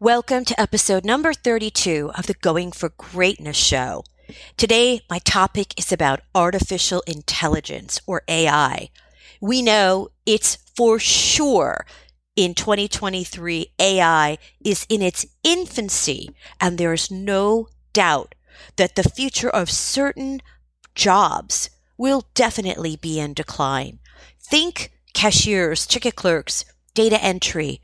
Welcome to episode number 32 of the Going for Greatness show. Today, my topic is about artificial intelligence or AI. We know it's for sure in 2023, AI is in its infancy, and there is no doubt that the future of certain jobs will definitely be in decline. Think cashiers, ticket clerks, data entry,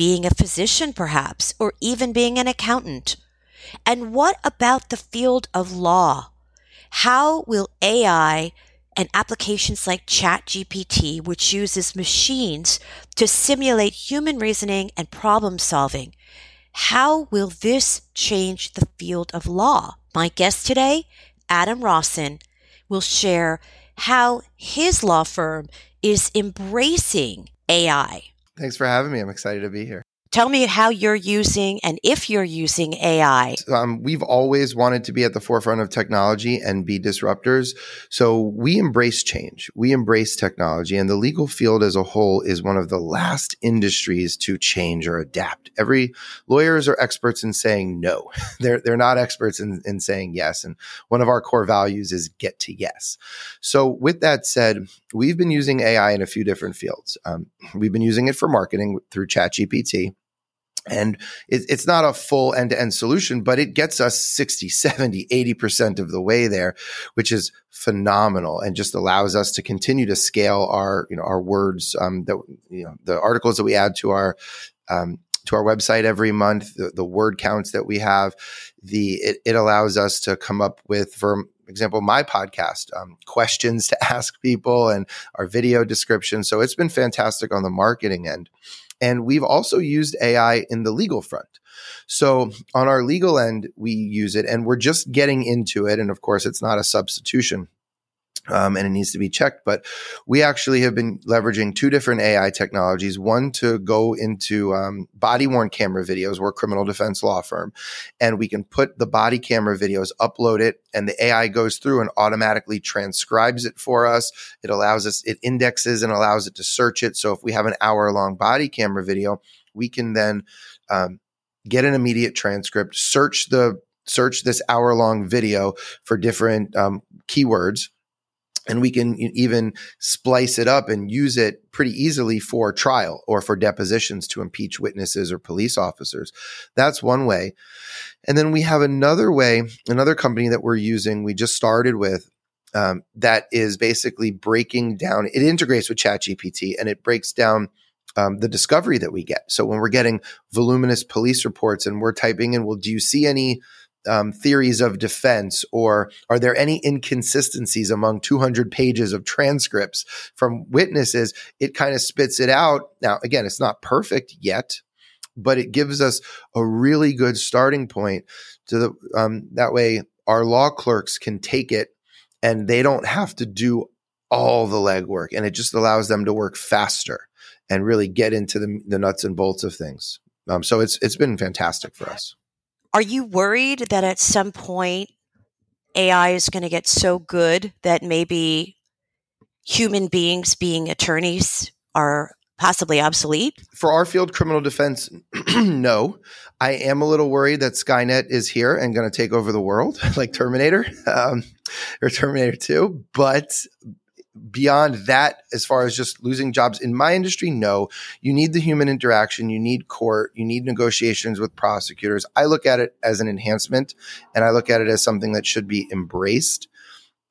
being a physician perhaps, or even being an accountant. And what about the field of law? How will AI and applications like ChatGPT, which uses machines to simulate human reasoning and problem solving, how will this change the field of law? My guest today, Adam Rossen, will share how his law firm is embracing AI. Thanks for having me. I'm excited to be here. Tell me how you're using and if you're using AI. Um, we've always wanted to be at the forefront of technology and be disruptors. So we embrace change. We embrace technology and the legal field as a whole is one of the last industries to change or adapt. Every lawyers are experts in saying no. they're, they're not experts in, in saying yes. And one of our core values is get to yes. So with that said, we've been using AI in a few different fields. Um, we've been using it for marketing through ChatGPT. And it, it's not a full end to end solution, but it gets us 60, 70, 80% of the way there, which is phenomenal and just allows us to continue to scale our, you know, our words, um, that, you know, the articles that we add to our, um, to our website every month, the, the word counts that we have, the, it, it allows us to come up with, for example, my podcast, um, questions to ask people and our video description. So it's been fantastic on the marketing end. And we've also used AI in the legal front. So on our legal end, we use it and we're just getting into it. And of course, it's not a substitution um, and it needs to be checked. But we actually have been leveraging two different AI technologies. One to go into um, body worn camera videos. We're a criminal defense law firm, and we can put the body camera videos, upload it, and the AI goes through and automatically transcribes it for us. It allows us, it indexes and allows it to search it. So if we have an hour long body camera video, we can then um, get an immediate transcript, search the search this hour long video for different um, keywords and we can even splice it up and use it pretty easily for trial or for depositions to impeach witnesses or police officers. That's one way. And then we have another way, another company that we're using, we just started with. Um, that is basically breaking down. It integrates with ChatGPT and it breaks down um, the discovery that we get. So when we're getting voluminous police reports and we're typing in, well, do you see any um, theories of defense, or are there any inconsistencies among 200 pages of transcripts from witnesses? It kind of spits it out. Now, again, it's not perfect yet, but it gives us a really good starting point to the um, that way our law clerks can take it and they don't have to do all the legwork, and it just allows them to work faster and really get into the, the nuts and bolts of things. Um, so it's it's been fantastic for us. Are you worried that at some point AI is going to get so good that maybe human beings being attorneys are possibly obsolete? For our field, criminal defense, no. I am a little worried that Skynet is here and going to take over the world, like Terminator um, or Terminator 2. But beyond that, as far as just losing jobs in my industry, no. You need the human interaction. You need court. You need negotiations with prosecutors. I look at it as an enhancement and I look at it as something that should be embraced.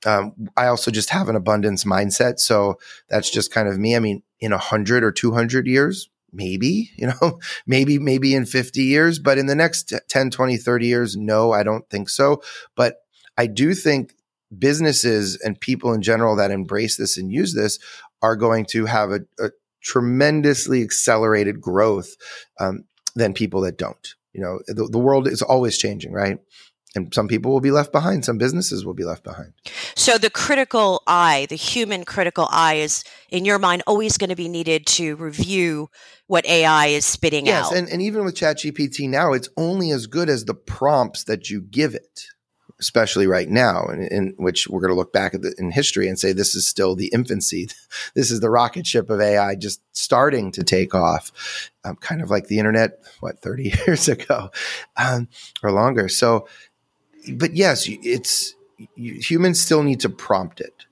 Um, I also just have an abundance mindset. So that's just kind of me. I mean, in a hundred or 200 years, maybe, you know, maybe, maybe in 50 years, but in the next 10, 20, 30 years, no, I don't think so. But I do think businesses and people in general that embrace this and use this are going to have a, a tremendously accelerated growth um, than people that don't. You know, the, the world is always changing, right? and some people will be left behind some businesses will be left behind so the critical eye the human critical eye is in your mind always going to be needed to review what ai is spitting yes, out and, and even with chat gpt now it's only as good as the prompts that you give it especially right now, in, in which we're going to look back at the, in history and say this is still the infancy. this is the rocket ship of AI just starting to take off, um, kind of like the internet, what, 30 years ago um, or longer. So, but yes, it's humans still need to prompt it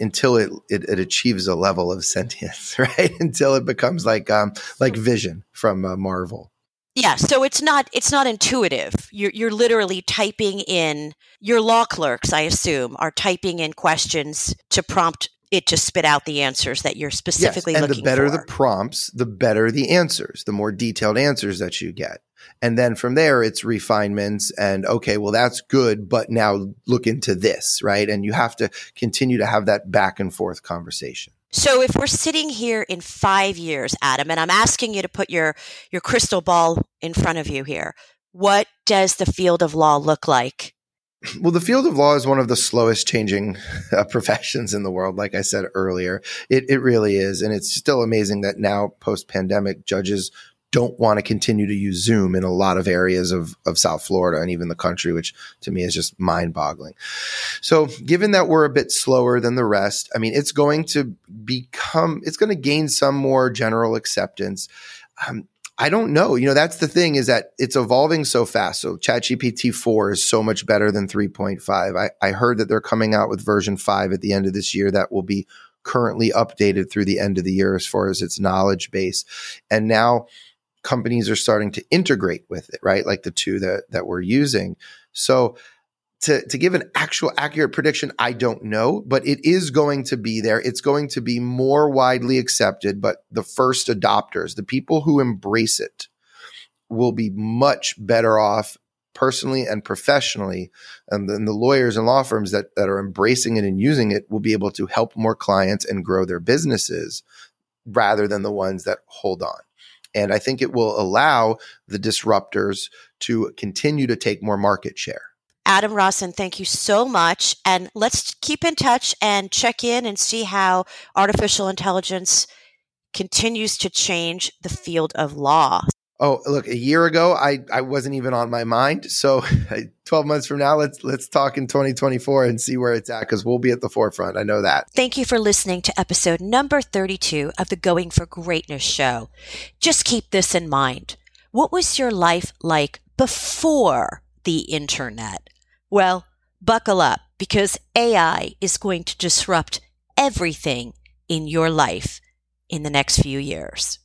until it, it, it, achieves a level of sentience, right? until it becomes like um, like Vision from uh, Marvel. Yeah, so it's not it's not intuitive. You're you're literally typing in your law clerks, I assume, are typing in questions to prompt it to spit out the answers that you're specifically yes, and looking the better for. the prompts, the better the answers, the more detailed answers that you get. And then from there, it's refinements and okay, well, that's good, but now look into this, right? And you have to continue to have that back and forth conversation. So if we're sitting here in five years, Adam, and I'm asking you to put your, your crystal ball in front of you here, what does the field of law look like? Well, the field of law is one of the slowest changing uh, professions in the world. Like I said earlier, it, it really is. And it's still amazing that now post pandemic judges don't want to continue to use Zoom in a lot of areas of, of South Florida and even the country, which to me is just mind boggling. So given that we're a bit slower than the rest, I mean, it's going to become, it's going to gain some more general acceptance. Um, I don't know. You know, that's the thing is that it's evolving so fast. So ChatGPT 4 is so much better than 3.5. I, I heard that they're coming out with version 5 at the end of this year that will be currently updated through the end of the year as far as its knowledge base. And now companies are starting to integrate with it, right? Like the two that, that we're using. So to, to give an actual accurate prediction, I don't know, but it is going to be there. It's going to be more widely accepted, but the first adopters, the people who embrace it, will be much better off personally and professionally. And then the lawyers and law firms that, that are embracing it and using it will be able to help more clients and grow their businesses rather than the ones that hold on. And I think it will allow the disruptors to continue to take more market share. Adam Rossen, thank you so much. And let's keep in touch and check in and see how artificial intelligence continues to change the field of law. Oh, look, a year ago, I, I wasn't even on my mind. So 12 months from now, let's, let's talk in 2024 and see where it's at because we'll be at the forefront. I know that. Thank you for listening to episode number 32 of the Going for Greatness show. Just keep this in mind. What was your life like before the internet? Well, buckle up because AI is going to disrupt everything in your life in the next few years.